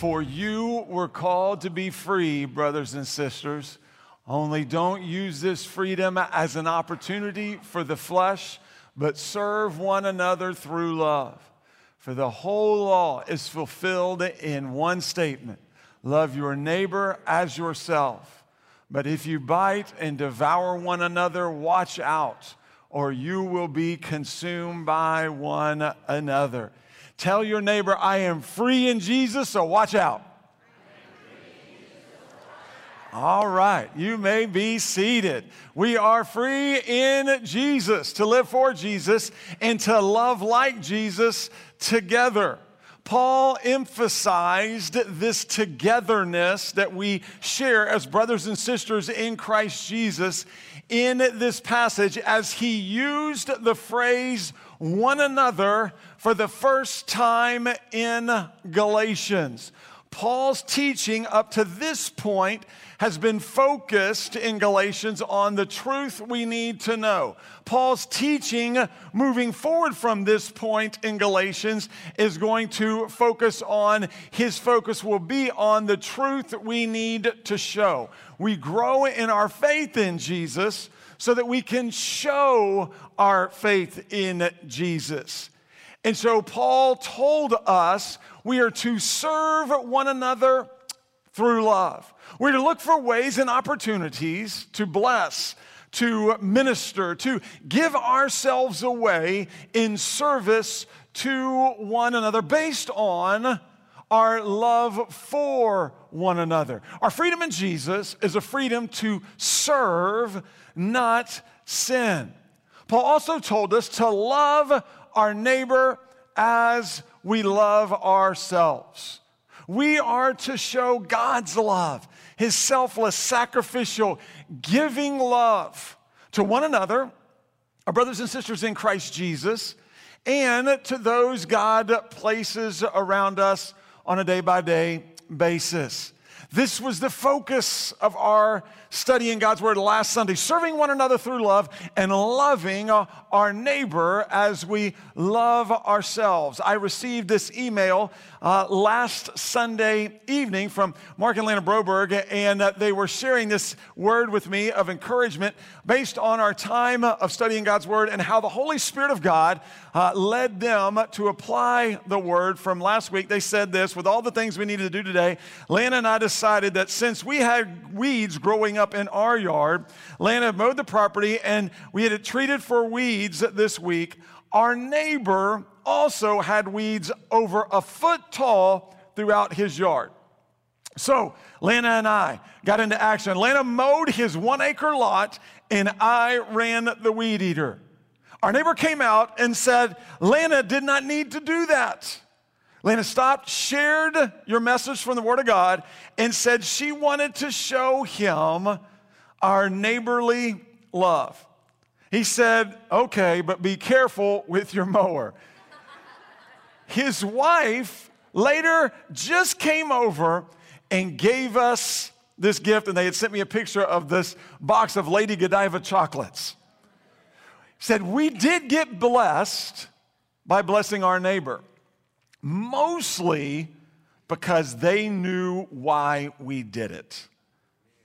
For you were called to be free, brothers and sisters. Only don't use this freedom as an opportunity for the flesh, but serve one another through love. For the whole law is fulfilled in one statement love your neighbor as yourself. But if you bite and devour one another, watch out, or you will be consumed by one another. Tell your neighbor, I am free in Jesus, so watch out. All right, you may be seated. We are free in Jesus to live for Jesus and to love like Jesus together. Paul emphasized this togetherness that we share as brothers and sisters in Christ Jesus in this passage as he used the phrase one another for the first time in Galatians. Paul's teaching up to this point has been focused in Galatians on the truth we need to know. Paul's teaching moving forward from this point in Galatians is going to focus on, his focus will be on the truth we need to show. We grow in our faith in Jesus so that we can show our faith in Jesus. And so Paul told us we are to serve one another through love. We're to look for ways and opportunities to bless, to minister, to give ourselves away in service to one another based on our love for one another. Our freedom in Jesus is a freedom to serve, not sin. Paul also told us to love our neighbor as we love ourselves. We are to show God's love, His selfless, sacrificial, giving love to one another, our brothers and sisters in Christ Jesus, and to those God places around us on a day by day basis. This was the focus of our study in God's Word last Sunday serving one another through love and loving our neighbor as we love ourselves. I received this email uh, last Sunday evening from Mark and Lana Broberg, and uh, they were sharing this word with me of encouragement based on our time of studying God's Word and how the Holy Spirit of God uh, led them to apply the Word from last week. They said this with all the things we needed to do today, Lana and I decided that since we had weeds growing up in our yard, Lana mowed the property and we had it treated for weeds this week. Our neighbor also had weeds over a foot tall throughout his yard. So Lana and I got into action. Lana mowed his one acre lot, and I ran the weed eater. Our neighbor came out and said, Lana did not need to do that. Lana stopped, shared your message from the Word of God, and said she wanted to show him our neighborly love. He said, Okay, but be careful with your mower. His wife later just came over and gave us this gift, and they had sent me a picture of this box of Lady Godiva chocolates. Said, We did get blessed by blessing our neighbor, mostly because they knew why we did it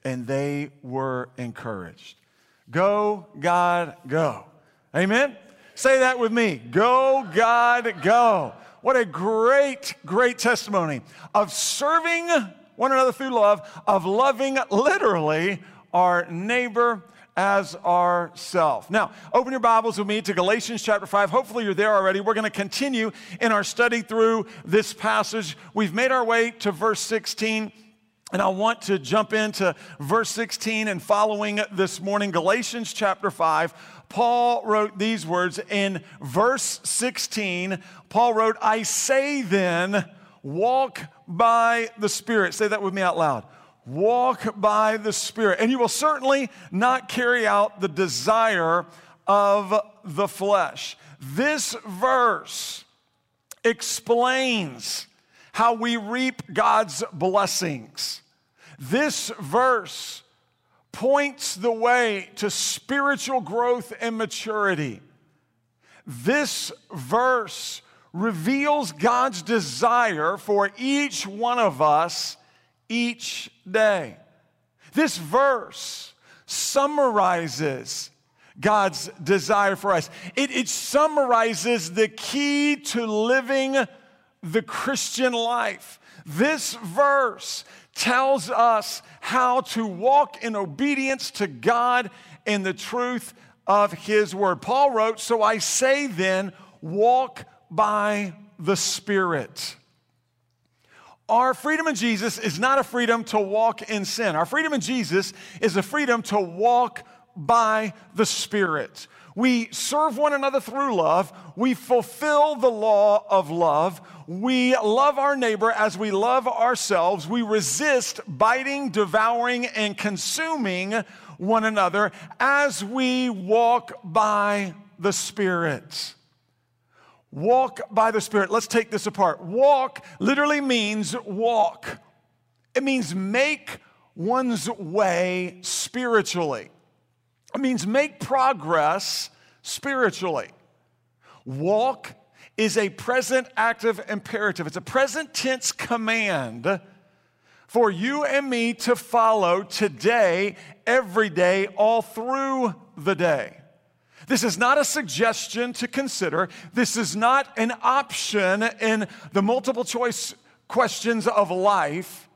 and they were encouraged. Go, God, go. Amen? Say that with me. Go, God, go. What a great, great testimony of serving one another through love, of loving literally our neighbor as ourself. Now, open your Bibles with me to Galatians chapter 5. Hopefully, you're there already. We're going to continue in our study through this passage. We've made our way to verse 16. And I want to jump into verse 16 and following this morning, Galatians chapter 5. Paul wrote these words in verse 16. Paul wrote, I say then, walk by the Spirit. Say that with me out loud. Walk by the Spirit, and you will certainly not carry out the desire of the flesh. This verse explains how we reap God's blessings. This verse points the way to spiritual growth and maturity. This verse reveals God's desire for each one of us each day. This verse summarizes God's desire for us. It, it, summarizes the key to living the Christian life. This verse tells us how to walk in obedience to God and the truth of His Word. Paul wrote, So I say then, walk by the Spirit. Our freedom in Jesus is not a freedom to walk in sin. Our freedom in Jesus is a freedom to walk by the Spirit. We serve one another through love. We fulfill the law of love. We love our neighbor as we love ourselves. We resist biting, devouring, and consuming one another as we walk by the Spirit. Walk by the Spirit. Let's take this apart. Walk literally means walk, it means make one's way spiritually. It means make progress spiritually. Walk is a present active imperative, it's a present tense command for you and me to follow today, every day, all through the day. This is not a suggestion to consider. This is not an option in the multiple choice questions of life.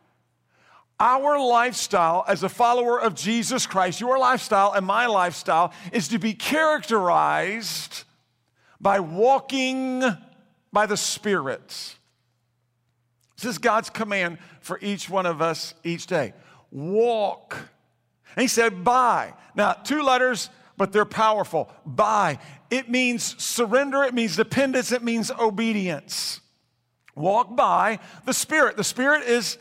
Our lifestyle as a follower of Jesus Christ, your lifestyle and my lifestyle, is to be characterized by walking by the Spirit. This is God's command for each one of us each day. Walk. And he said, by. Now, two letters but they're powerful. By. It means surrender, it means dependence, it means obedience. Walk by the Spirit. The Spirit is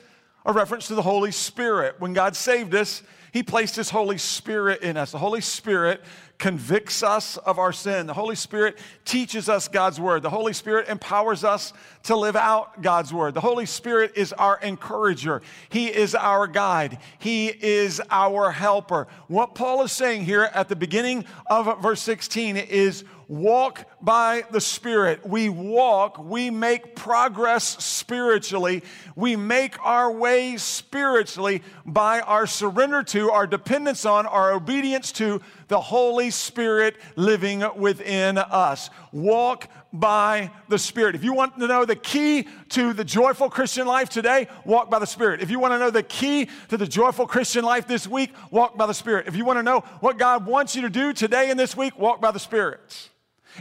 a reference to the Holy Spirit. When God saved us, He placed His Holy Spirit in us. The Holy Spirit convicts us of our sin. The Holy Spirit teaches us God's word. The Holy Spirit empowers us to live out God's word. The Holy Spirit is our encourager. He is our guide. He is our helper. What Paul is saying here at the beginning of verse 16 is walk by the Spirit. We walk, we make progress spiritually. We make our way spiritually by our surrender to, our dependence on, our obedience to the Holy Spirit living within us. Walk by the Spirit. If you want to know the key to the joyful Christian life today, walk by the Spirit. If you want to know the key to the joyful Christian life this week, walk by the Spirit. If you want to know what God wants you to do today and this week, walk by the Spirit.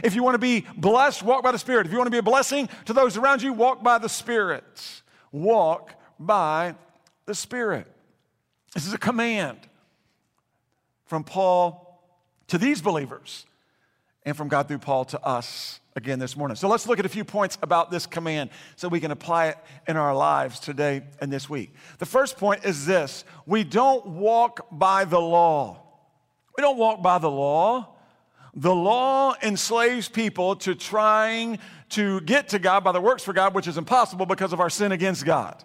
If you want to be blessed, walk by the Spirit. If you want to be a blessing to those around you, walk by the Spirit. Walk by the Spirit. This is a command from Paul to these believers and from God through Paul to us again this morning. So let's look at a few points about this command so we can apply it in our lives today and this week. The first point is this we don't walk by the law. We don't walk by the law. The law enslaves people to trying to get to God by the works for God, which is impossible because of our sin against God.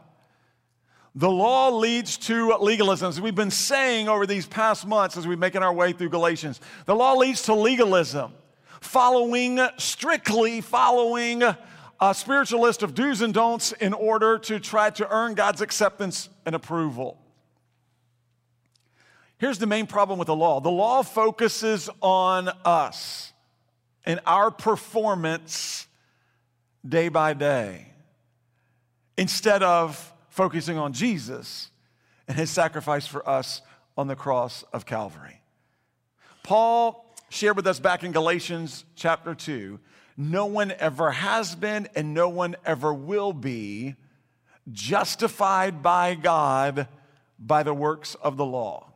The law leads to legalism. As we've been saying over these past months as we're making our way through Galatians, the law leads to legalism, following, strictly following a spiritual list of do's and don'ts in order to try to earn God's acceptance and approval. Here's the main problem with the law the law focuses on us and our performance day by day instead of focusing on Jesus and his sacrifice for us on the cross of Calvary. Paul shared with us back in Galatians chapter 2 no one ever has been and no one ever will be justified by God by the works of the law.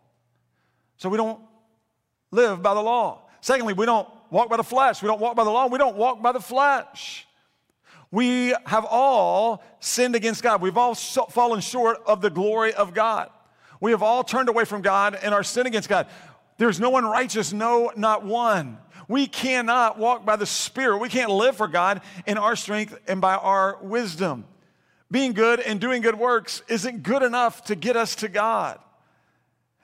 So we don't live by the law. Secondly, we don't walk by the flesh. We don't walk by the law. We don't walk by the flesh. We have all sinned against God. We've all fallen short of the glory of God. We have all turned away from God and our sin against God. There's no one righteous, no, not one. We cannot walk by the Spirit. We can't live for God in our strength and by our wisdom. Being good and doing good works isn't good enough to get us to God.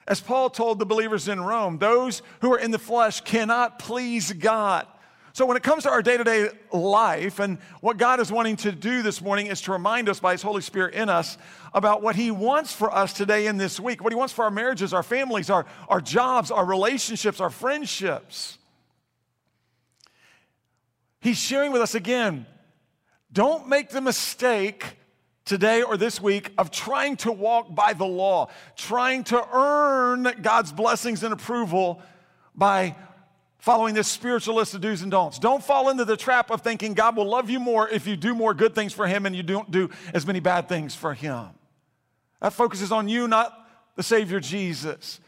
As Paul told the believers in Rome, those who are in the flesh cannot please God. So, when it comes to our day to day life, and what God is wanting to do this morning is to remind us by His Holy Spirit in us about what He wants for us today in this week, what He wants for our marriages, our families, our, our jobs, our relationships, our friendships. He's sharing with us again don't make the mistake today or this week of trying to walk by the law, trying to earn God's blessings and approval by following this spiritual list of do's and don'ts. Don't fall into the trap of thinking God will love you more if you do more good things for Him and you don't do as many bad things for Him. That focuses on you, not the Savior Jesus.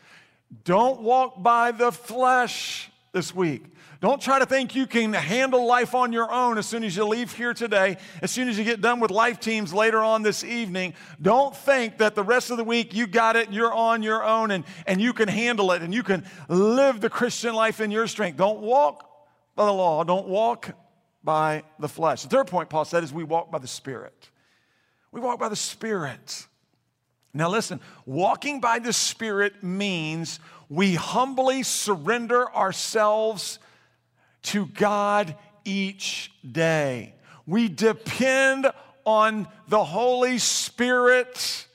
Don't walk by the flesh this week. Don't try to think you can handle life on your own as soon as you leave here today, as soon as you get done with life teams later on this evening. Don't think that the rest of the week you got it, you're on your own, and, and you can handle it and you can live the Christian life in your strength. Don't walk by the law, don't walk by the flesh. The third point, Paul said, is we walk by the Spirit. We walk by the Spirit. Now, listen, walking by the Spirit means we humbly surrender ourselves to God each day. We depend on the Holy Spirit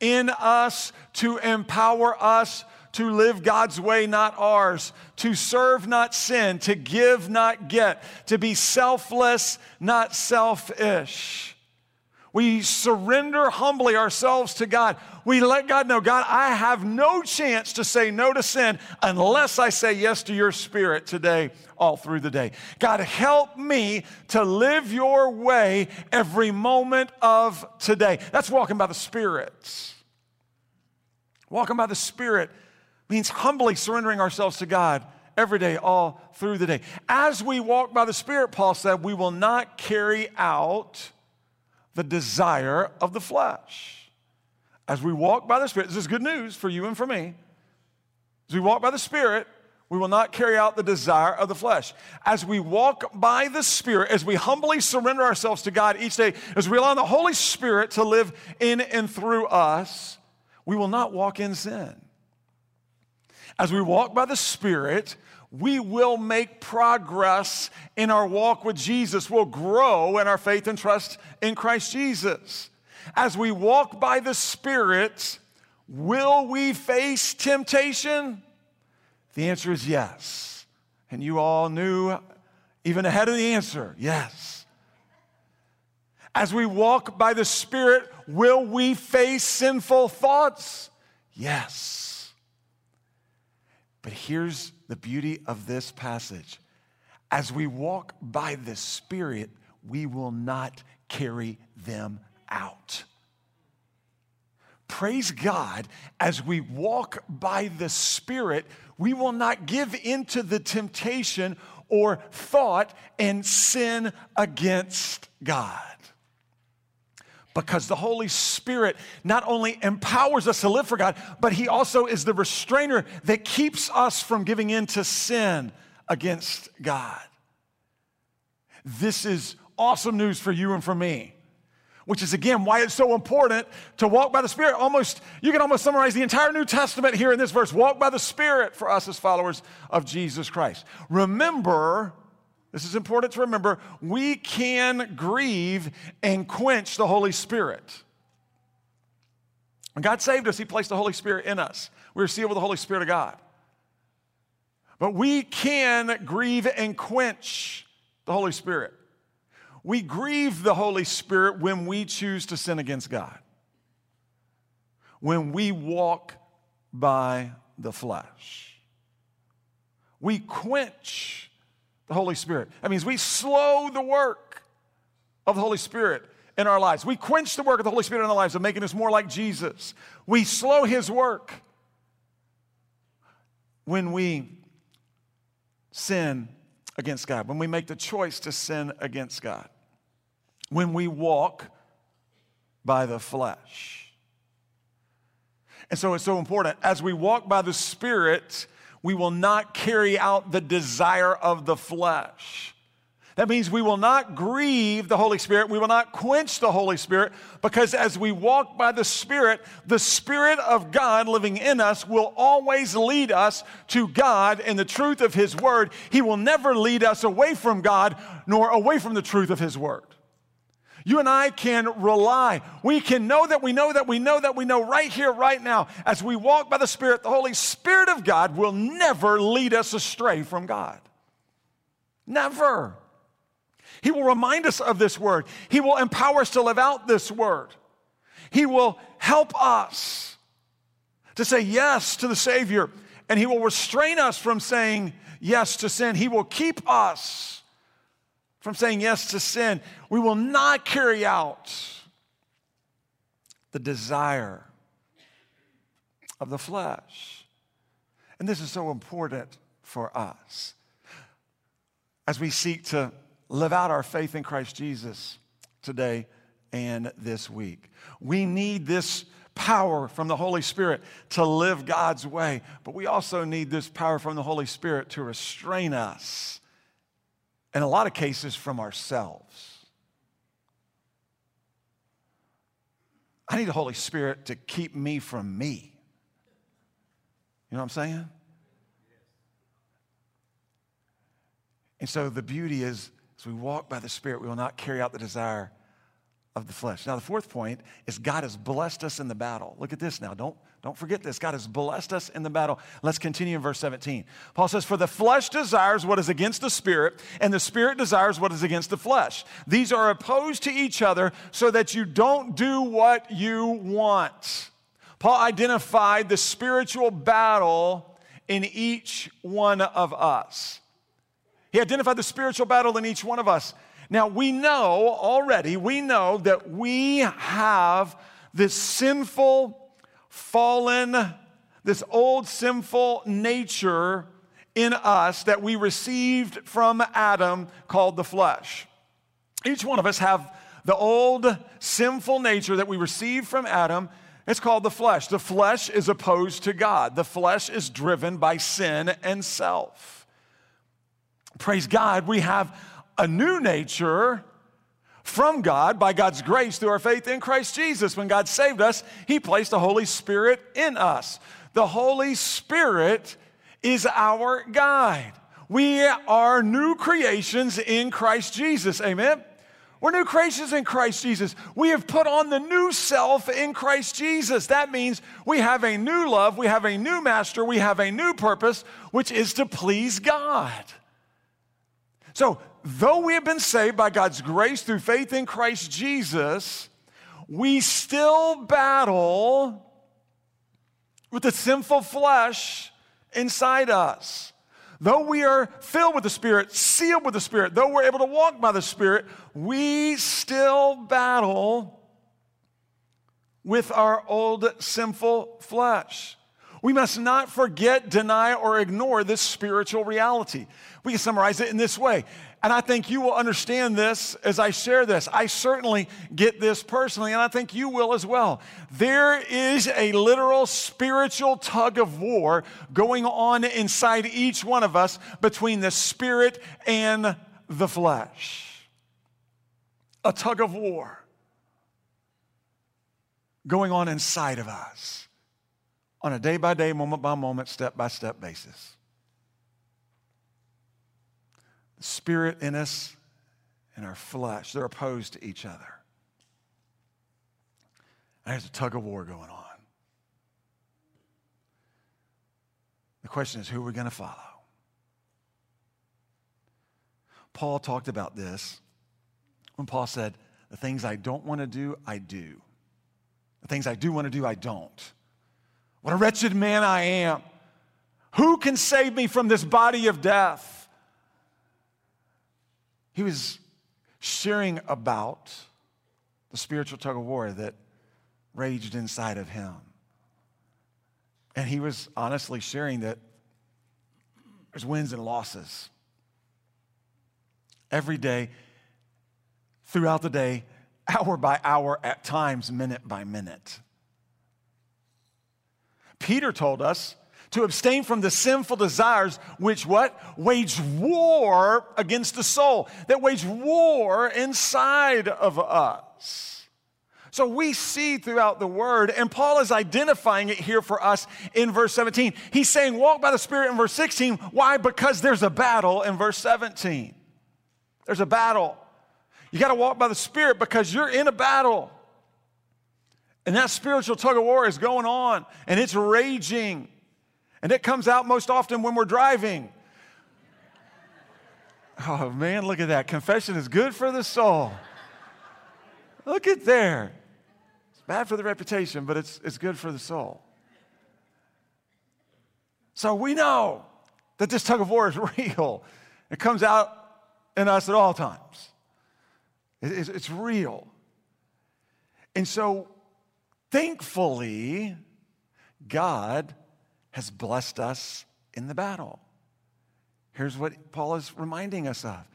in us to empower us to live God's way, not ours, to serve, not sin, to give, not get, to be selfless, not selfish. We surrender humbly ourselves to God. We let God know, God, I have no chance to say no to sin unless I say yes to your spirit today, all through the day. God, help me to live your way every moment of today. That's walking by the Spirit. Walking by the Spirit means humbly surrendering ourselves to God every day, all through the day. As we walk by the Spirit, Paul said, we will not carry out the desire of the flesh. As we walk by the Spirit, this is good news for you and for me. As we walk by the Spirit, we will not carry out the desire of the flesh. As we walk by the Spirit, as we humbly surrender ourselves to God each day, as we allow the Holy Spirit to live in and through us, we will not walk in sin. As we walk by the Spirit, we will make progress in our walk with Jesus. We'll grow in our faith and trust in Christ Jesus. As we walk by the Spirit, will we face temptation? The answer is yes. And you all knew even ahead of the answer yes. As we walk by the Spirit, will we face sinful thoughts? Yes. But here's the beauty of this passage. As we walk by the Spirit, we will not carry them out. Praise God, as we walk by the Spirit, we will not give into the temptation or thought and sin against God because the Holy Spirit not only empowers us to live for God, but He also is the restrainer that keeps us from giving in to sin against God. This is awesome news for you and for me. Which is again why it's so important to walk by the Spirit. Almost, you can almost summarize the entire New Testament here in this verse walk by the Spirit for us as followers of Jesus Christ. Remember this is important to remember. We can grieve and quench the Holy Spirit. When God saved us, He placed the Holy Spirit in us. We were sealed with the Holy Spirit of God. But we can grieve and quench the Holy Spirit. We grieve the Holy Spirit when we choose to sin against God, when we walk by the flesh. We quench the Holy Spirit. That means we slow the work of the Holy Spirit in our lives. We quench the work of the Holy Spirit in our lives of making us more like Jesus. We slow his work when we sin against God, when we make the choice to sin against God, when we walk by the flesh. And so it's so important as we walk by the Spirit we will not carry out the desire of the flesh. That means we will not grieve the Holy Spirit. We will not quench the Holy Spirit because as we walk by the Spirit, the Spirit of God living in us will always lead us to God and the truth of His Word. He will never lead us away from God nor away from the truth of His Word. You and I can rely. We can know that we know that we know that we know right here, right now. As we walk by the Spirit, the Holy Spirit of God will never lead us astray from God. Never. He will remind us of this word. He will empower us to live out this word. He will help us to say yes to the Savior, and He will restrain us from saying yes to sin. He will keep us from saying yes to sin. We will not carry out the desire of the flesh. And this is so important for us as we seek to live out our faith in Christ Jesus today and this week. We need this power from the Holy Spirit to live God's way, but we also need this power from the Holy Spirit to restrain us, in a lot of cases, from ourselves. I need the Holy Spirit to keep me from me. You know what I'm saying? And so the beauty is as we walk by the Spirit, we will not carry out the desire of the flesh. Now, the fourth point is God has blessed us in the battle. Look at this now. Don't, don't forget this. God has blessed us in the battle. Let's continue in verse 17. Paul says, For the flesh desires what is against the spirit, and the spirit desires what is against the flesh. These are opposed to each other so that you don't do what you want. Paul identified the spiritual battle in each one of us. He identified the spiritual battle in each one of us. Now, we know already, we know that we have this sinful, fallen, this old sinful nature in us that we received from Adam called the flesh. Each one of us have the old sinful nature that we received from Adam. It's called the flesh. The flesh is opposed to God. The flesh is driven by sin and self praise God, we have a new nature from God by God's grace through our faith in Christ Jesus. When God saved us, He placed the Holy Spirit in us. The Holy Spirit is our guide. We are new creations in Christ Jesus. Amen. We're new creations in Christ Jesus. We have put on the new self in Christ Jesus. That means we have a new love, we have a new master, we have a new purpose, which is to please God. So, though we have been saved by God's grace through faith in Christ Jesus, we still battle with the sinful flesh inside us. Though we are filled with the Spirit, sealed with the Spirit, though we're able to walk by the Spirit, we still battle with our old sinful flesh. We must not forget, deny, or ignore this spiritual reality. We can summarize it in this way. And I think you will understand this as I share this. I certainly get this personally, and I think you will as well. There is a literal spiritual tug of war going on inside each one of us between the spirit and the flesh. A tug of war going on inside of us on a day by day, moment by moment, step by step basis. Spirit in us and our flesh, they're opposed to each other. And there's a tug of war going on. The question is who are we going to follow? Paul talked about this when Paul said, The things I don't want to do, I do. The things I do want to do, I don't. What a wretched man I am. Who can save me from this body of death? He was sharing about the spiritual tug of war that raged inside of him. And he was honestly sharing that there's wins and losses. Every day, throughout the day, hour by hour, at times, minute by minute. Peter told us To abstain from the sinful desires which what? Wage war against the soul, that wage war inside of us. So we see throughout the word, and Paul is identifying it here for us in verse 17. He's saying, walk by the Spirit in verse 16. Why? Because there's a battle in verse 17. There's a battle. You got to walk by the Spirit because you're in a battle. And that spiritual tug of war is going on and it's raging. And it comes out most often when we're driving. Oh man, look at that. Confession is good for the soul. Look at there. It's bad for the reputation, but it's, it's good for the soul. So we know that this tug of war is real. It comes out in us at all times. It's, it's real. And so, thankfully, God has blessed us in the battle. Here's what Paul is reminding us of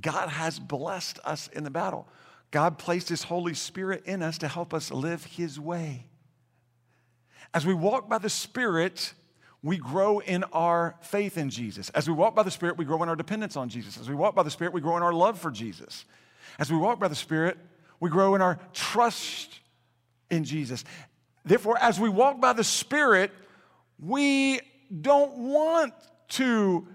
God has blessed us in the battle. God placed His Holy Spirit in us to help us live His way. As we walk by the Spirit, we grow in our faith in Jesus. As we walk by the Spirit, we grow in our dependence on Jesus. As we walk by the Spirit, we grow in our love for Jesus. As we walk by the Spirit, we grow in our trust in Jesus. Therefore, as we walk by the Spirit, we don't want to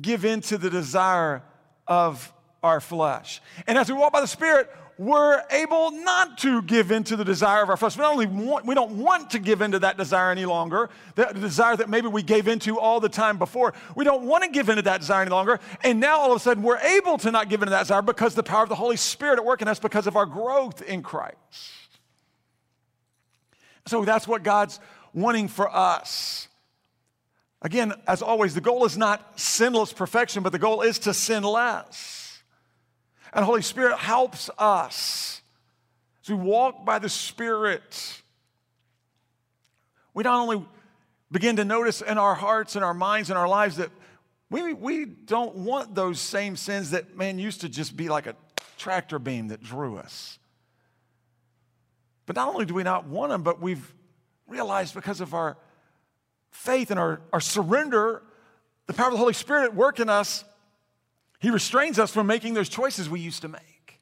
give in to the desire of our flesh. And as we walk by the Spirit, we're able not to give in to the desire of our flesh. We, not only want, we don't want to give in to that desire any longer, the, desire that maybe we gave into all the time before. We don't want to give in to that desire any longer. And now all of a sudden we're able to not give in to that desire because the power of the Holy Spirit at work in us because of our growth in Christ. So that's what God's wanting for us. Again, as always, the goal is not sinless perfection, but the goal is to sin less. And Holy Spirit helps us as we walk by the Spirit. We not only begin to notice in our hearts and our minds and our lives that we, we don't want those same sins that, man, used to just be like a tractor beam that drew us. But not only do we not want them, but we've realized because of our faith and our, our surrender, the power of the Holy Spirit at work in us, he restrains us from making those choices we used to make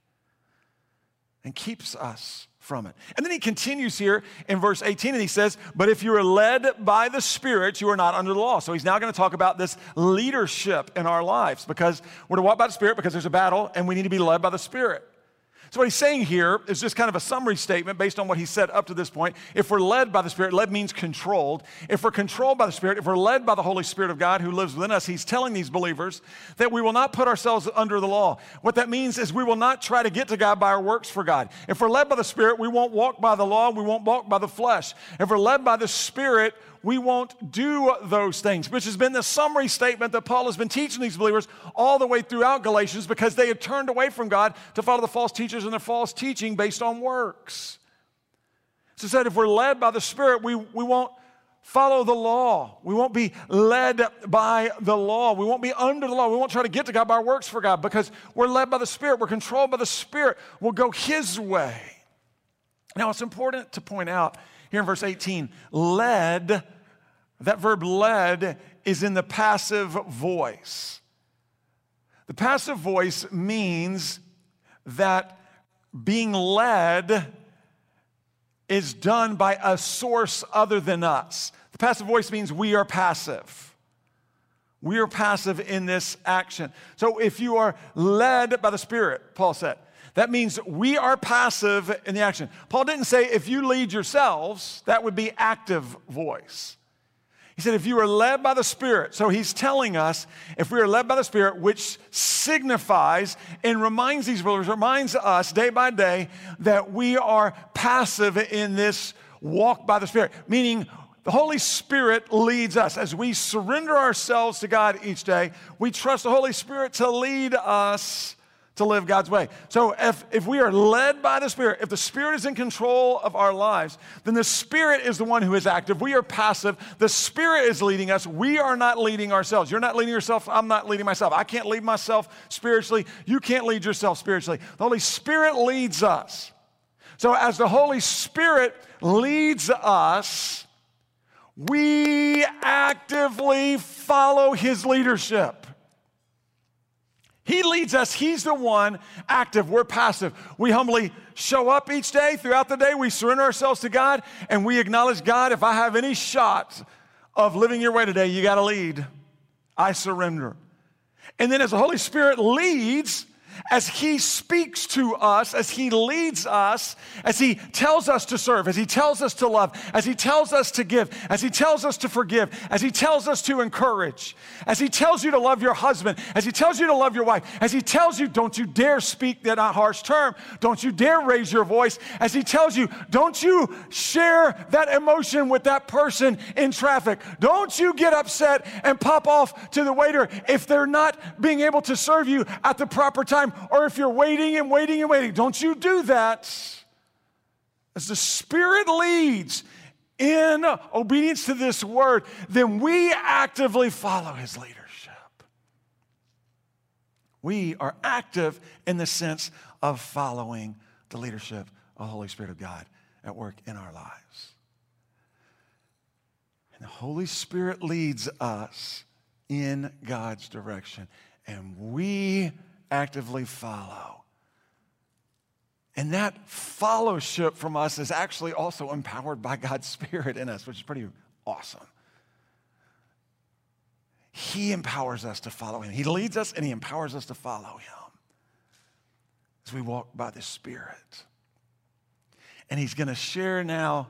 and keeps us from it. And then he continues here in verse 18 and he says, But if you are led by the Spirit, you are not under the law. So he's now going to talk about this leadership in our lives because we're to walk by the Spirit because there's a battle and we need to be led by the Spirit. So, what he's saying here is just kind of a summary statement based on what he said up to this point. If we're led by the Spirit, led means controlled. If we're controlled by the Spirit, if we're led by the Holy Spirit of God who lives within us, he's telling these believers that we will not put ourselves under the law. What that means is we will not try to get to God by our works for God. If we're led by the Spirit, we won't walk by the law, we won't walk by the flesh. If we're led by the Spirit, we won't do those things, which has been the summary statement that Paul has been teaching these believers all the way throughout Galatians because they had turned away from God to follow the false teachers and their false teaching based on works. So he said, if we're led by the Spirit, we, we won't follow the law. We won't be led by the law. We won't be under the law. We won't try to get to God by works for God because we're led by the Spirit. We're controlled by the Spirit. We'll go His way. Now, it's important to point out here in verse 18, led, that verb led is in the passive voice. The passive voice means that being led is done by a source other than us. The passive voice means we are passive. We are passive in this action. So if you are led by the Spirit, Paul said, that means we are passive in the action. Paul didn't say if you lead yourselves, that would be active voice. He said if you are led by the Spirit. So he's telling us if we are led by the Spirit, which signifies and reminds these believers, reminds us day by day that we are passive in this walk by the Spirit, meaning the Holy Spirit leads us as we surrender ourselves to God each day. We trust the Holy Spirit to lead us to live God's way. So if, if we are led by the Spirit, if the Spirit is in control of our lives, then the Spirit is the one who is active. We are passive. The Spirit is leading us. We are not leading ourselves. You're not leading yourself. I'm not leading myself. I can't lead myself spiritually. You can't lead yourself spiritually. The Holy Spirit leads us. So as the Holy Spirit leads us, we actively follow his leadership. He leads us. He's the one active. We're passive. We humbly show up each day throughout the day. We surrender ourselves to God and we acknowledge God, if I have any shot of living your way today, you got to lead. I surrender. And then as the Holy Spirit leads, as He speaks to us, as He leads us, as He tells us to serve, as He tells us to love, as He tells us to give, as He tells us to forgive, as He tells us to encourage, as He tells you to love your husband, as He tells you to love your wife, as He tells you, don't you dare speak that harsh term, don't you dare raise your voice, as He tells you, don't you share that emotion with that person in traffic, don't you get upset and pop off to the waiter if they're not being able to serve you at the proper time time, or if you're waiting and waiting and waiting, don't you do that. As the Spirit leads in obedience to this word, then we actively follow His leadership. We are active in the sense of following the leadership of the Holy Spirit of God at work in our lives. And the Holy Spirit leads us in God's direction, and we actively follow. And that fellowship from us is actually also empowered by God's Spirit in us, which is pretty awesome. He empowers us to follow Him. He leads us and He empowers us to follow Him as we walk by the Spirit. And He's going to share now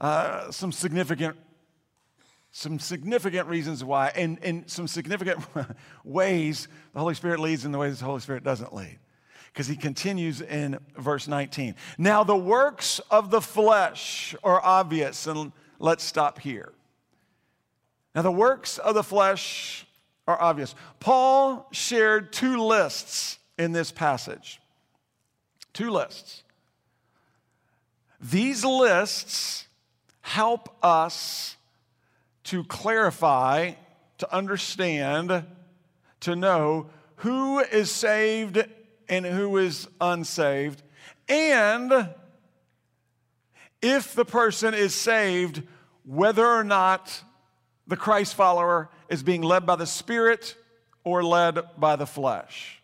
uh, some significant some significant reasons why, and, and some significant ways the Holy Spirit leads and the ways the Holy Spirit doesn't lead. Because he continues in verse 19. Now, the works of the flesh are obvious, and let's stop here. Now, the works of the flesh are obvious. Paul shared two lists in this passage. Two lists. These lists help us to clarify, to understand, to know who is saved and who is unsaved, and if the person is saved, whether or not the Christ follower is being led by the Spirit or led by the flesh.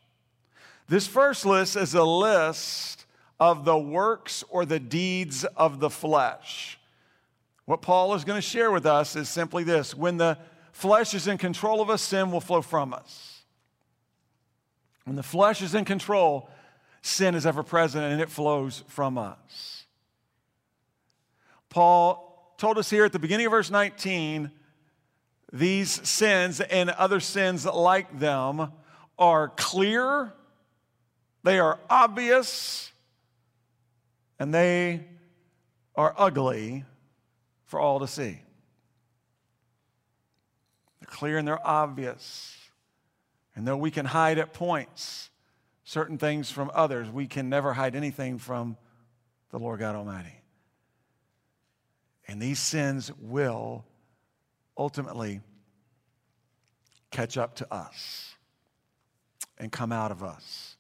This first list is a list of the works or the deeds of the flesh. What Paul is going to share with us is simply this when the flesh is in control of us, sin will flow from us. When the flesh is in control, sin is ever present and it flows from us. Paul told us here at the beginning of verse 19 these sins and other sins like them are clear, they are obvious, and they are ugly for all to see. They're clear and they're obvious. And though we can hide at points certain things from others, we can never hide anything from the Lord God Almighty. And these sins will ultimately catch up to us and come out of us.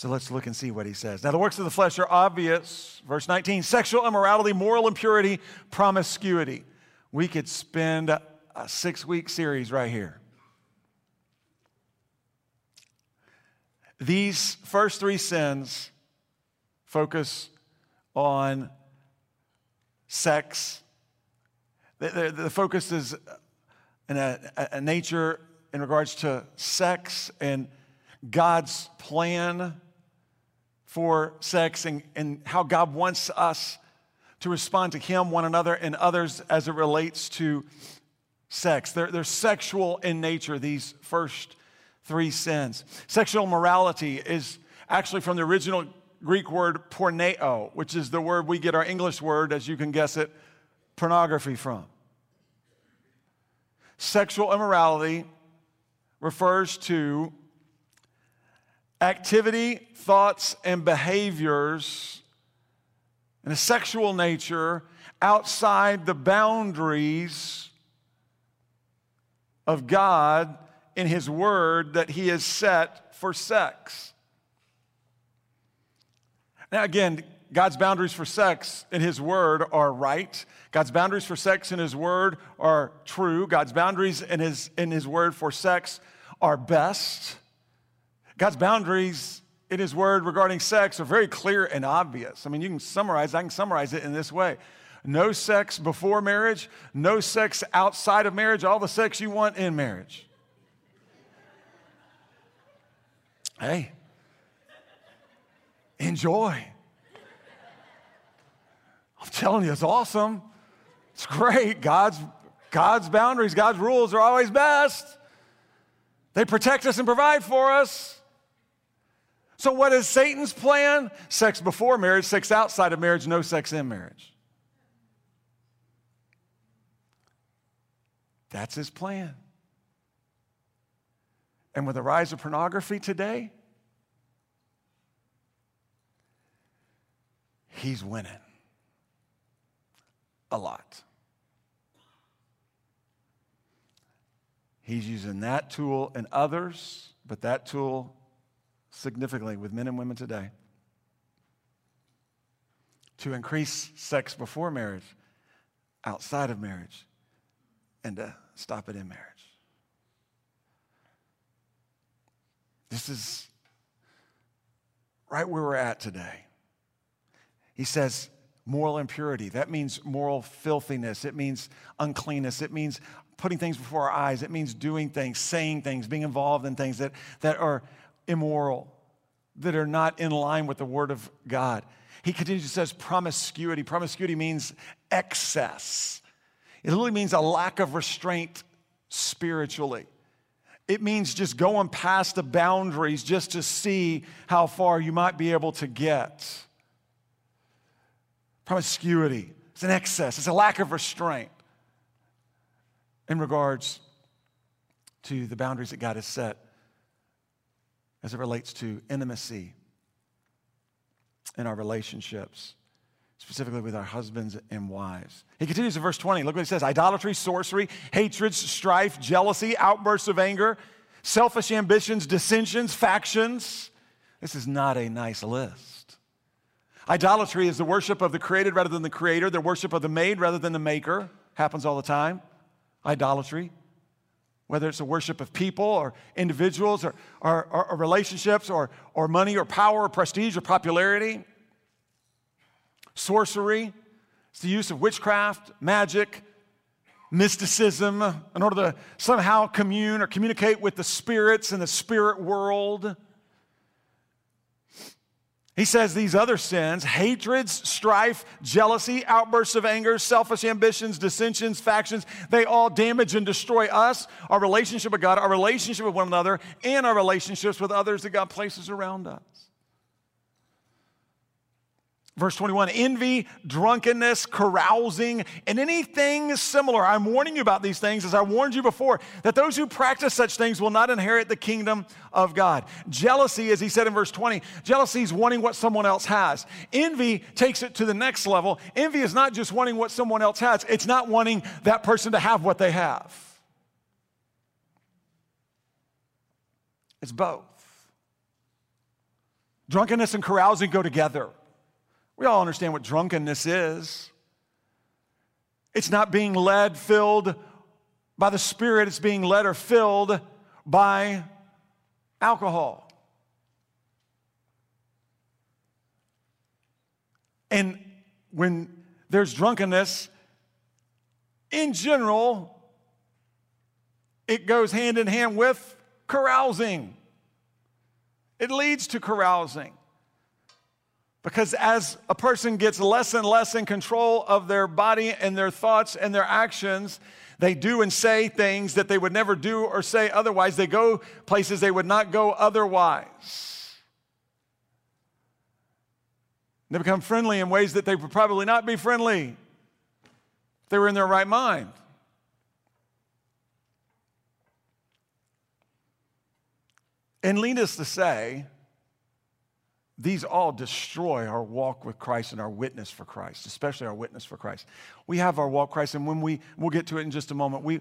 So let's look and see what he says. Now, the works of the flesh are obvious. Verse 19 sexual immorality, moral impurity, promiscuity. We could spend a six week series right here. These first three sins focus on sex. The, the, the focus is uh, in a, a nature in regards to sex and God's plan for sex and, and how God wants us to respond to Him, one another, and others as it relates to sex. They're, they're sexual in nature, these first three sins. Sexual morality is actually from the original Greek word porneia, which is the word we get our English word, as you can guess it, pornography from. Sexual immorality refers to activity, thoughts, and behaviors in a sexual nature outside the boundaries of God in His Word that He has set for sex. Now, again, God's boundaries for sex in His Word are right. God's boundaries for sex in His Word are true. God's boundaries in His, in his Word for sex are best. God's boundaries in His Word regarding sex are very clear and obvious. I mean, you can summarize, I can summarize it in this way no sex before marriage, no sex outside of marriage, all the sex you want in marriage. Hey, enjoy. I'm telling you, it's awesome. It's great. God's, God's boundaries, God's rules are always best. They protect us and provide for us. So, what is Satan's plan? Sex before marriage, sex outside of marriage, no sex in marriage. That's his plan. And with the rise of pornography today, he's winning a lot. He's using that tool and others, but that tool significantly with men and women today to increase sex before marriage, outside of marriage, and to stop it in marriage. This is right where we're at today. He says, moral impurity. That means moral filthiness. It means uncleanness. It means putting things before our eyes. It means doing things, saying things, being involved in things that, that are immoral, that are not in line with the Word of God. He continues to says promiscuity. Promiscuity means excess. It literally means a lack of restraint spiritually. It means just going past the boundaries just to see how far you might be able to get. Promiscuity, it's an excess, it's a lack of restraint in regards to the boundaries that God has set as it relates to intimacy in our relationships specifically with our husbands and wives. He continues in verse 20. Look what he says idolatry, sorcery, hatred, strife, jealousy, outbursts of anger, selfish ambitions, dissensions, factions. This is not a nice list. Idolatry is the worship of the created rather than the creator, the worship of the made rather than the maker. Happens all the time. Idolatry. Whether it's a worship of people or individuals or, or, or relationships or, or money or power or prestige or popularity sorcery, it's the use of witchcraft, magic, mysticism in order to somehow commune or communicate with the spirits in the spirit world. He says these other sins hatreds, strife, jealousy, outbursts of anger, selfish ambitions, dissensions, factions they all damage and destroy us, our relationship with God, our relationship with one another, and our relationships with others that God places around us. Verse 21 envy, drunkenness, carousing, and anything similar. I'm warning you about these things as I warned you before that those who practice such things will not inherit the kingdom of God. Jealousy, as he said in verse 20, jealousy is wanting what someone else has. Envy takes it to the next level. Envy is not just wanting what someone else has, it's not wanting that person to have what they have. It's both. Drunkenness and carousing go together. We all understand what drunkenness is. It's not being led, filled by the Spirit, it's being led or filled by alcohol. And when there's drunkenness, in general, it goes hand in hand with carousing. It leads to carousing. Because as a person gets less and less in control of their body and their thoughts and their actions, they do and say things that they would never do or say otherwise. They go places they would not go otherwise. They become friendly in ways that they would probably not be friendly if they were in their right mind. And needless to say, these all destroy our walk with Christ and our witness for Christ, especially our witness for Christ. We have our walk Christ, and when we, we'll get to it in just a moment, we,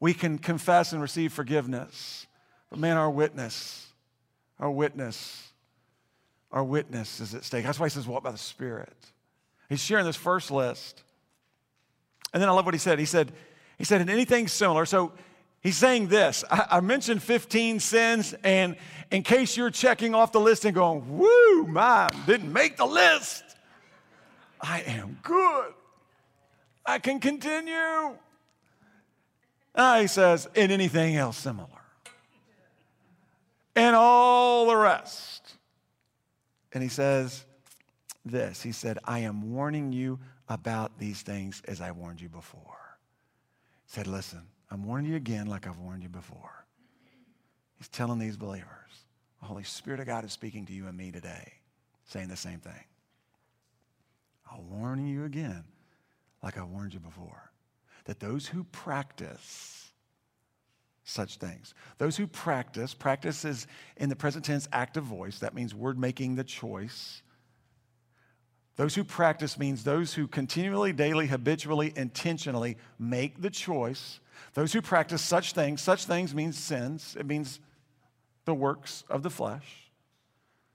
we can confess and receive forgiveness. But man, our witness, our witness Our witness is at stake. That's why he says, walk by the Spirit. He's sharing this first list. And then I love what he said. He said, he said, in anything similar. So he's saying this. I, I mentioned 15 sins, and in case you're checking off the list and going, woo, mine didn't make the list. I am good. I can continue. Uh, he says, in anything else similar. And all the rest. And he says this He said, I am warning you about these things as I warned you before. He said, Listen, I'm warning you again like I've warned you before. He's telling these believers, the Holy Spirit of God is speaking to you and me today, saying the same thing. I'm warning you again like I warned you before that those who practice such things, those who practice, practice is in the present tense active voice, that means word making the choice. Those who practice means those who continually, daily, habitually, intentionally make the choice. Those who practice such things, such things means sins, it means the works of the flesh.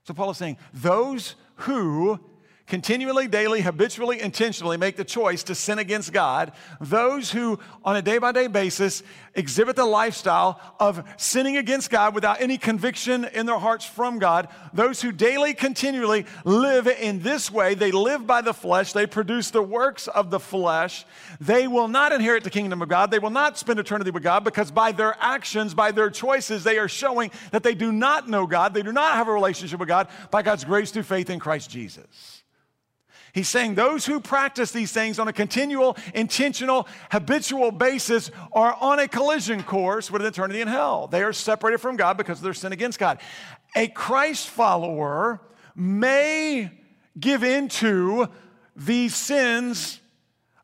So Paul is saying, those who continually, daily, habitually, intentionally make the choice to sin against God, those who on a day by day basis exhibit the lifestyle of sinning against God without any conviction in their hearts from God, those who daily, continually live in this way, they live by the flesh, they produce the works of the flesh, they will not inherit the kingdom of God, they will not spend eternity with God because by their actions, by their choices, they are showing that they do not know God, they do not have a relationship with God by God's grace through faith in Christ Jesus. He's saying those who practice these things on a continual, intentional, habitual basis are on a collision course with eternity in hell. They are separated from God because of their sin against God. A Christ follower may give into these sins.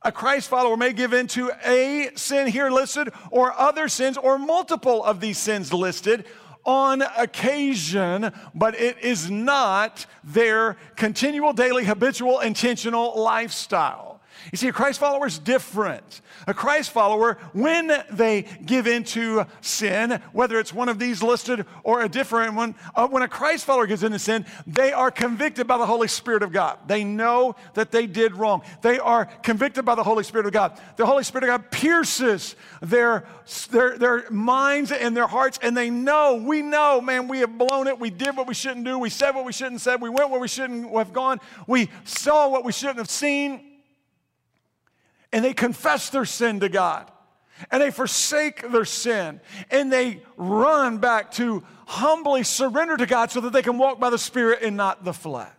A Christ follower may give into a sin here listed or other sins or multiple of these sins listed on occasion, but it is not their continual, daily, habitual, intentional lifestyle. You see, a Christ follower is different. A Christ follower, when they give into sin, whether it's one of these listed or a different one, uh, when a Christ follower gives into sin, they are convicted by the Holy Spirit of God. They know that they did wrong. They are convicted by the Holy Spirit of God. The Holy Spirit of God pierces their, their, their minds and their hearts, and they know, we know, man, we have blown it. We did what we shouldn't do. We said what we shouldn't have said. We went where we shouldn't have gone. We saw what we shouldn't have seen and they confess their sin to God and they forsake their sin and they run back to humbly surrender to God so that they can walk by the Spirit and not the flesh.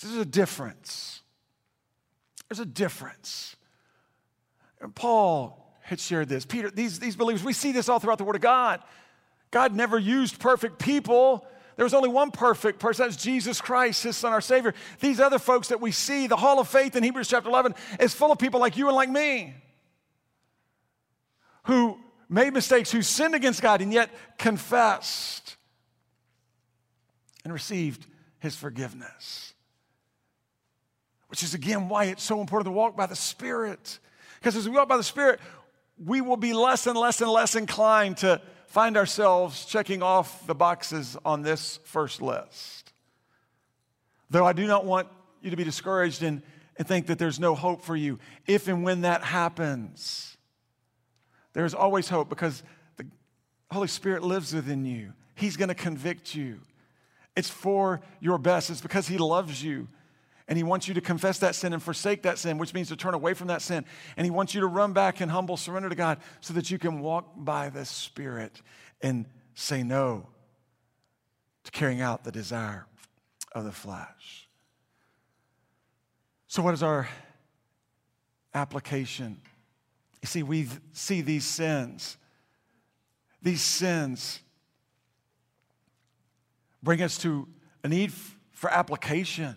This is a difference. There's a difference. And Paul had shared this. Peter, these, these believers, we see this all throughout the Word of God. God never used perfect people there was only one perfect person, that's Jesus Christ, his son, our Savior. These other folks that we see, the Hall of Faith in Hebrews chapter 11, is full of people like you and like me who made mistakes, who sinned against God, and yet confessed and received his forgiveness. Which is again why it's so important to walk by the Spirit. Because as we walk by the Spirit, we will be less and less and less inclined to find ourselves checking off the boxes on this first list. Though I do not want you to be discouraged and, and think that there's no hope for you. If and when that happens, there's always hope because the Holy Spirit lives within you. He's going to convict you. It's for your best, it's because He loves you. And he wants you to confess that sin and forsake that sin, which means to turn away from that sin. And he wants you to run back in humble surrender to God so that you can walk by the Spirit and say no to carrying out the desire of the flesh. So, what is our application? You see, we see these sins. These sins bring us to a need for application.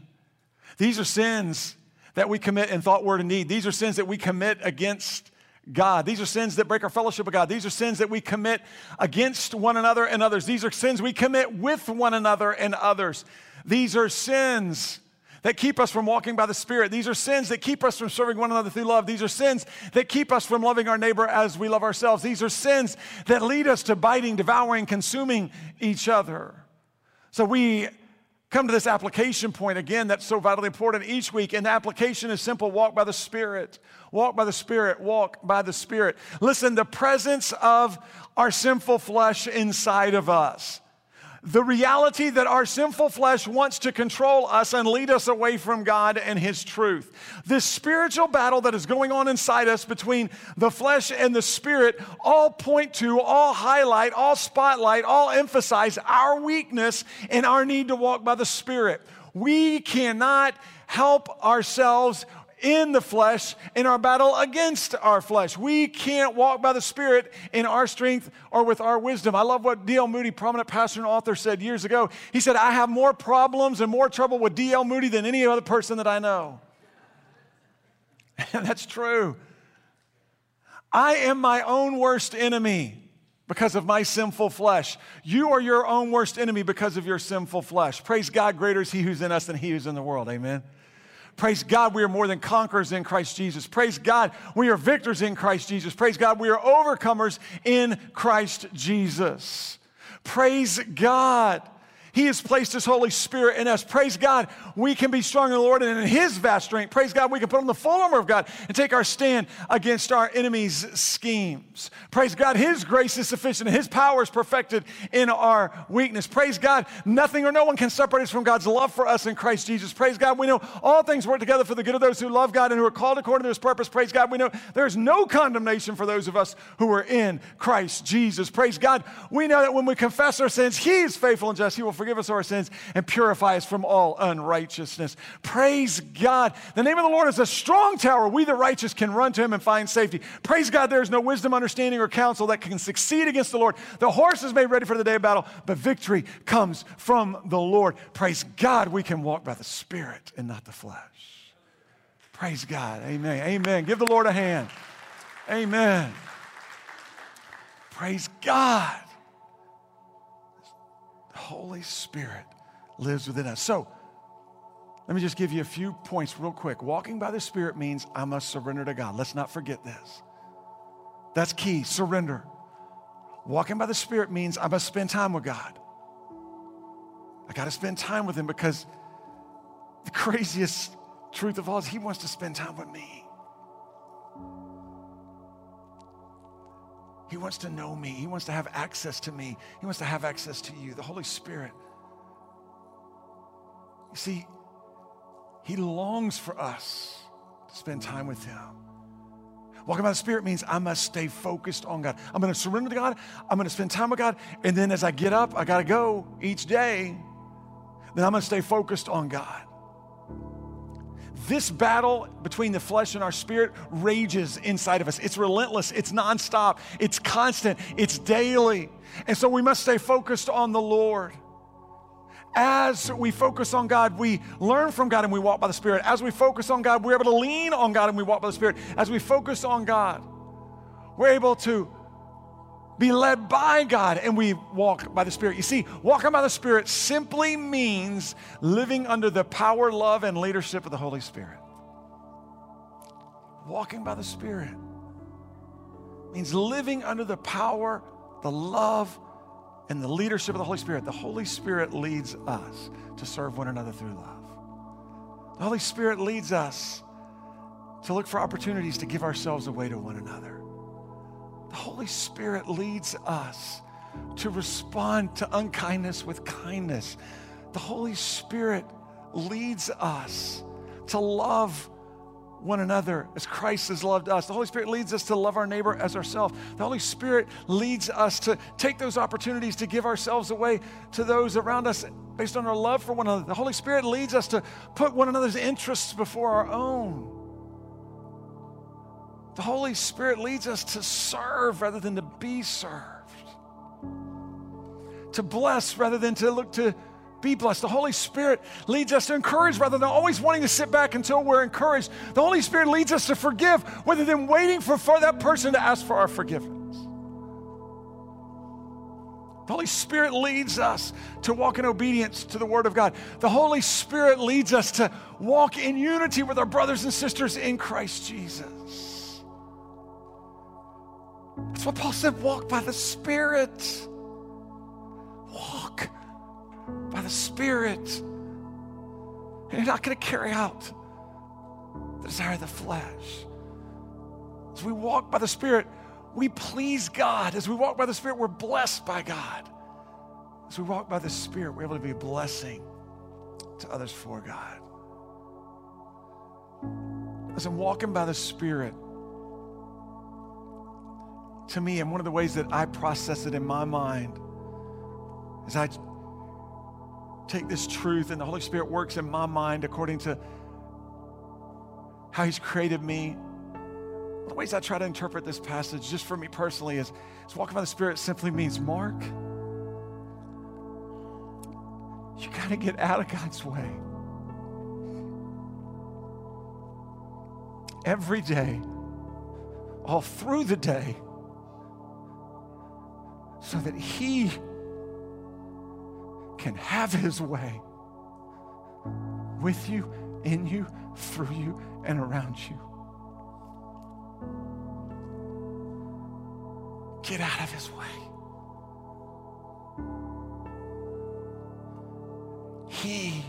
These are sins that we commit in thought, word, and deed. These are sins that we commit against God. These are sins that break our fellowship with God. These are sins that we commit against one another and others. These are sins we commit with one another and others. These are sins that keep us from walking by the Spirit. These are sins that keep us from serving one another through love. These are sins that keep us from loving our neighbor as we love ourselves. These are sins that lead us to biting, devouring, consuming each other. So we come to this application point again that's so vitally important each week. And the application is simple walk by the Spirit. Walk by the Spirit. Walk by the Spirit. Listen, the presence of our sinful flesh inside of us the reality that our sinful flesh wants to control us and lead us away from God and His truth. This spiritual battle that is going on inside us between the flesh and the spirit all point to, all highlight, all spotlight, all emphasize our weakness and our need to walk by the Spirit. We cannot help ourselves in the flesh in our battle against our flesh. We can't walk by the Spirit in our strength or with our wisdom. I love what D.L. Moody, prominent pastor and author, said years ago. He said, I have more problems and more trouble with D.L. Moody than any other person that I know. And that's true. I am my own worst enemy because of my sinful flesh. You are your own worst enemy because of your sinful flesh. Praise God, greater is He who's in us than He who's in the world. Amen. Praise God, we are more than conquerors in Christ Jesus. Praise God, we are victors in Christ Jesus. Praise God, we are overcomers in Christ Jesus. Praise God. He has placed His Holy Spirit in us. Praise God, we can be strong in the Lord and in His vast strength. Praise God, we can put on the full armor of God and take our stand against our enemies' schemes. Praise God, His grace is sufficient. His power is perfected in our weakness. Praise God, nothing or no one can separate us from God's love for us in Christ Jesus. Praise God, we know all things work together for the good of those who love God and who are called according to His purpose. Praise God, we know there's no condemnation for those of us who are in Christ Jesus. Praise God, we know that when we confess our sins, He is faithful and just. He will forgive us our sins and purify us from all unrighteousness. Praise God. The name of the Lord is a strong tower. We, the righteous, can run to him and find safety. Praise God, there is no wisdom, understanding, or counsel that can succeed against the Lord. The horse is made ready for the day of battle, but victory comes from the Lord. Praise God, we can walk by the Spirit and not the flesh. Praise God. Amen. Amen. Give the Lord a hand. Amen. Praise God. Holy Spirit lives within us. So, let me just give you a few points real quick. Walking by the Spirit means I must surrender to God. Let's not forget this. That's key surrender. Walking by the Spirit means I must spend time with God. I got to spend time with Him because the craziest truth of all is He wants to spend time with me. He wants to know me. He wants to have access to me. He wants to have access to you, the Holy Spirit. You see, He longs for us to spend time with Him. Walking by the Spirit means I must stay focused on God. I'm going to surrender to God. I'm going to spend time with God. And then as I get up, I got to go each day. Then I'm going to stay focused on God. This battle between the flesh and our spirit rages inside of us. It's relentless, it's nonstop, it's constant, it's daily. And so we must stay focused on the Lord. As we focus on God, we learn from God and we walk by the Spirit. As we focus on God, we're able to lean on God and we walk by the Spirit. As we focus on God, we're able to be led by God and we walk by the Spirit. You see, walking by the Spirit simply means living under the power, love, and leadership of the Holy Spirit. Walking by the Spirit means living under the power, the love, and the leadership of the Holy Spirit. The Holy Spirit leads us to serve one another through love. The Holy Spirit leads us to look for opportunities to give ourselves away to one another. The Holy Spirit leads us to respond to unkindness with kindness. The Holy Spirit leads us to love one another as Christ has loved us. The Holy Spirit leads us to love our neighbor as ourselves. The Holy Spirit leads us to take those opportunities to give ourselves away to those around us based on our love for one another. The Holy Spirit leads us to put one another's interests before our own. The Holy Spirit leads us to serve rather than to be served, to bless rather than to look to be blessed. The Holy Spirit leads us to encourage rather than always wanting to sit back until we're encouraged. The Holy Spirit leads us to forgive rather than waiting for, for that person to ask for our forgiveness. The Holy Spirit leads us to walk in obedience to the Word of God. The Holy Spirit leads us to walk in unity with our brothers and sisters in Christ Jesus. That's what Paul said walk by the Spirit. Walk by the Spirit. And you're not going to carry out the desire of the flesh. As we walk by the Spirit, we please God. As we walk by the Spirit, we're blessed by God. As we walk by the Spirit, we're able to be a blessing to others for God. As I'm walking by the Spirit, to me, and one of the ways that I process it in my mind is I take this truth and the Holy Spirit works in my mind according to how He's created me. The ways I try to interpret this passage, just for me personally, is, is walking by the Spirit simply means, Mark, you got to get out of God's way. Every day, all through the day, so that He can have his way with you, in you, through you, and around you. Get out of his way. He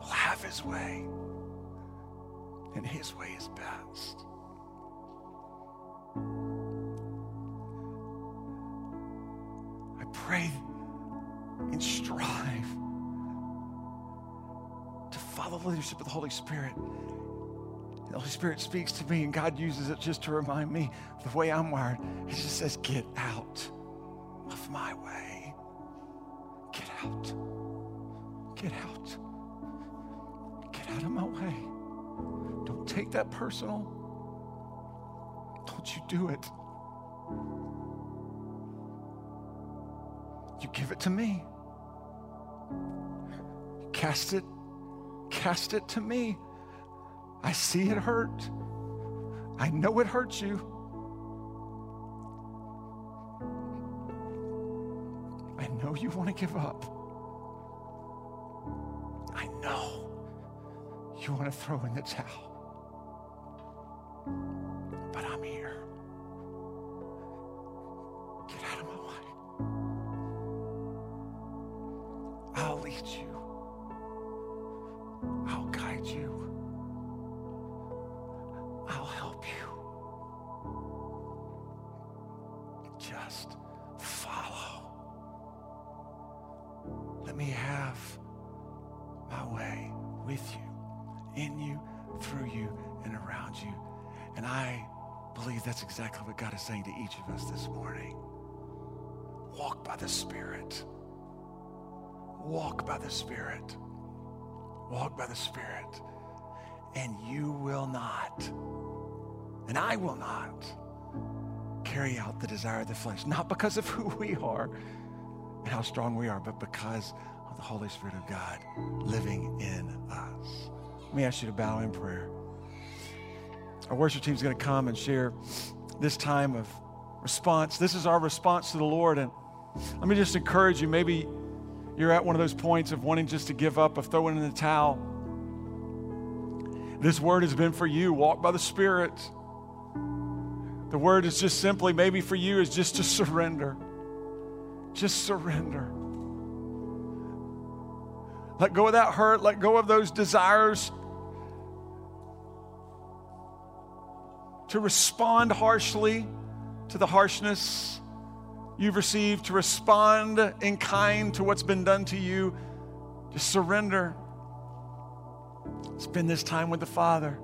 will have his way, and his way is best. Pray and strive to follow the leadership of the Holy Spirit. The Holy Spirit speaks to me, and God uses it just to remind me the way I'm wired. He just says, Get out of my way. Get out. Get out. Get out of my way. Don't take that personal. Don't you do it. You give it to me. Cast it, cast it to me. I see it hurt. I know it hurts you. I know you want to give up. I know you want to throw in the towel. Way with you, in you, through you, and around you. And I believe that's exactly what God is saying to each of us this morning. Walk by the Spirit. Walk by the Spirit. Walk by the Spirit. And you will not, and I will not, carry out the desire of the flesh. Not because of who we are and how strong we are, but because the Holy Spirit of God living in us. Let me ask you to bow in prayer. Our worship team is going to come and share this time of response. This is our response to the Lord. And let me just encourage you maybe you're at one of those points of wanting just to give up, of throwing in the towel. This word has been for you. Walk by the Spirit. The word is just simply, maybe for you, is just to surrender. Just surrender. Let go of that hurt. Let go of those desires to respond harshly to the harshness you've received, to respond in kind to what's been done to you. Just surrender. Spend this time with the Father.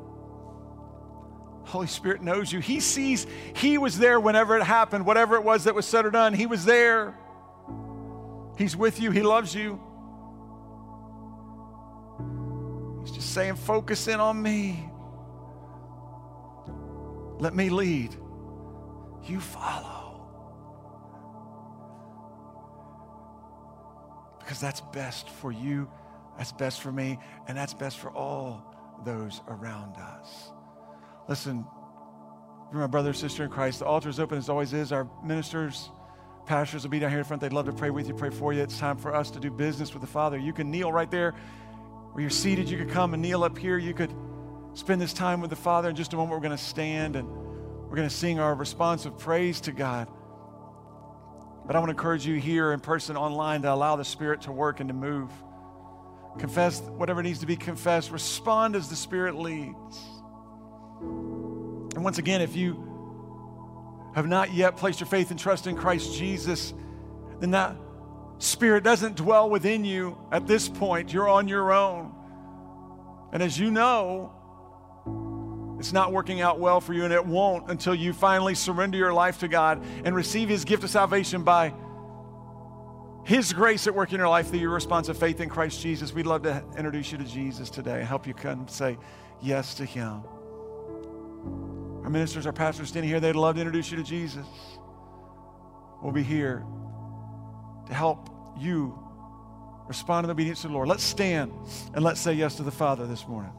Holy Spirit knows you. He sees, He was there whenever it happened, whatever it was that was said or done. He was there. He's with you. He loves you. He's just saying, focus in on me. Let me lead. You follow. Because that's best for you, that's best for me, and that's best for all those around us. Listen, my brother, and sister in Christ, the altar is open as always is. Our ministers, pastors will be down here in front. They'd love to pray with you, pray for you. It's time for us to do business with the Father. You can kneel right there where you're seated. You could come and kneel up here. You could spend this time with the Father. In just a moment, we're going to stand and we're going to sing our responsive praise to God. But I want to encourage you here in person, online, to allow the Spirit to work and to move. Confess whatever needs to be confessed. Respond as the Spirit leads. And once again, if you have not yet placed your faith and trust in Christ Jesus, then that Spirit doesn't dwell within you at this point. You're on your own. And as you know, it's not working out well for you, and it won't until you finally surrender your life to God and receive His gift of salvation by His grace at work in your life through your response of faith in Christ Jesus. We'd love to introduce you to Jesus today, help you come say yes to Him. Our ministers, our pastors standing here, they'd love to introduce you to Jesus. We'll be here to help you respond in obedience to the Lord. Let's stand and let's say yes to the Father this morning.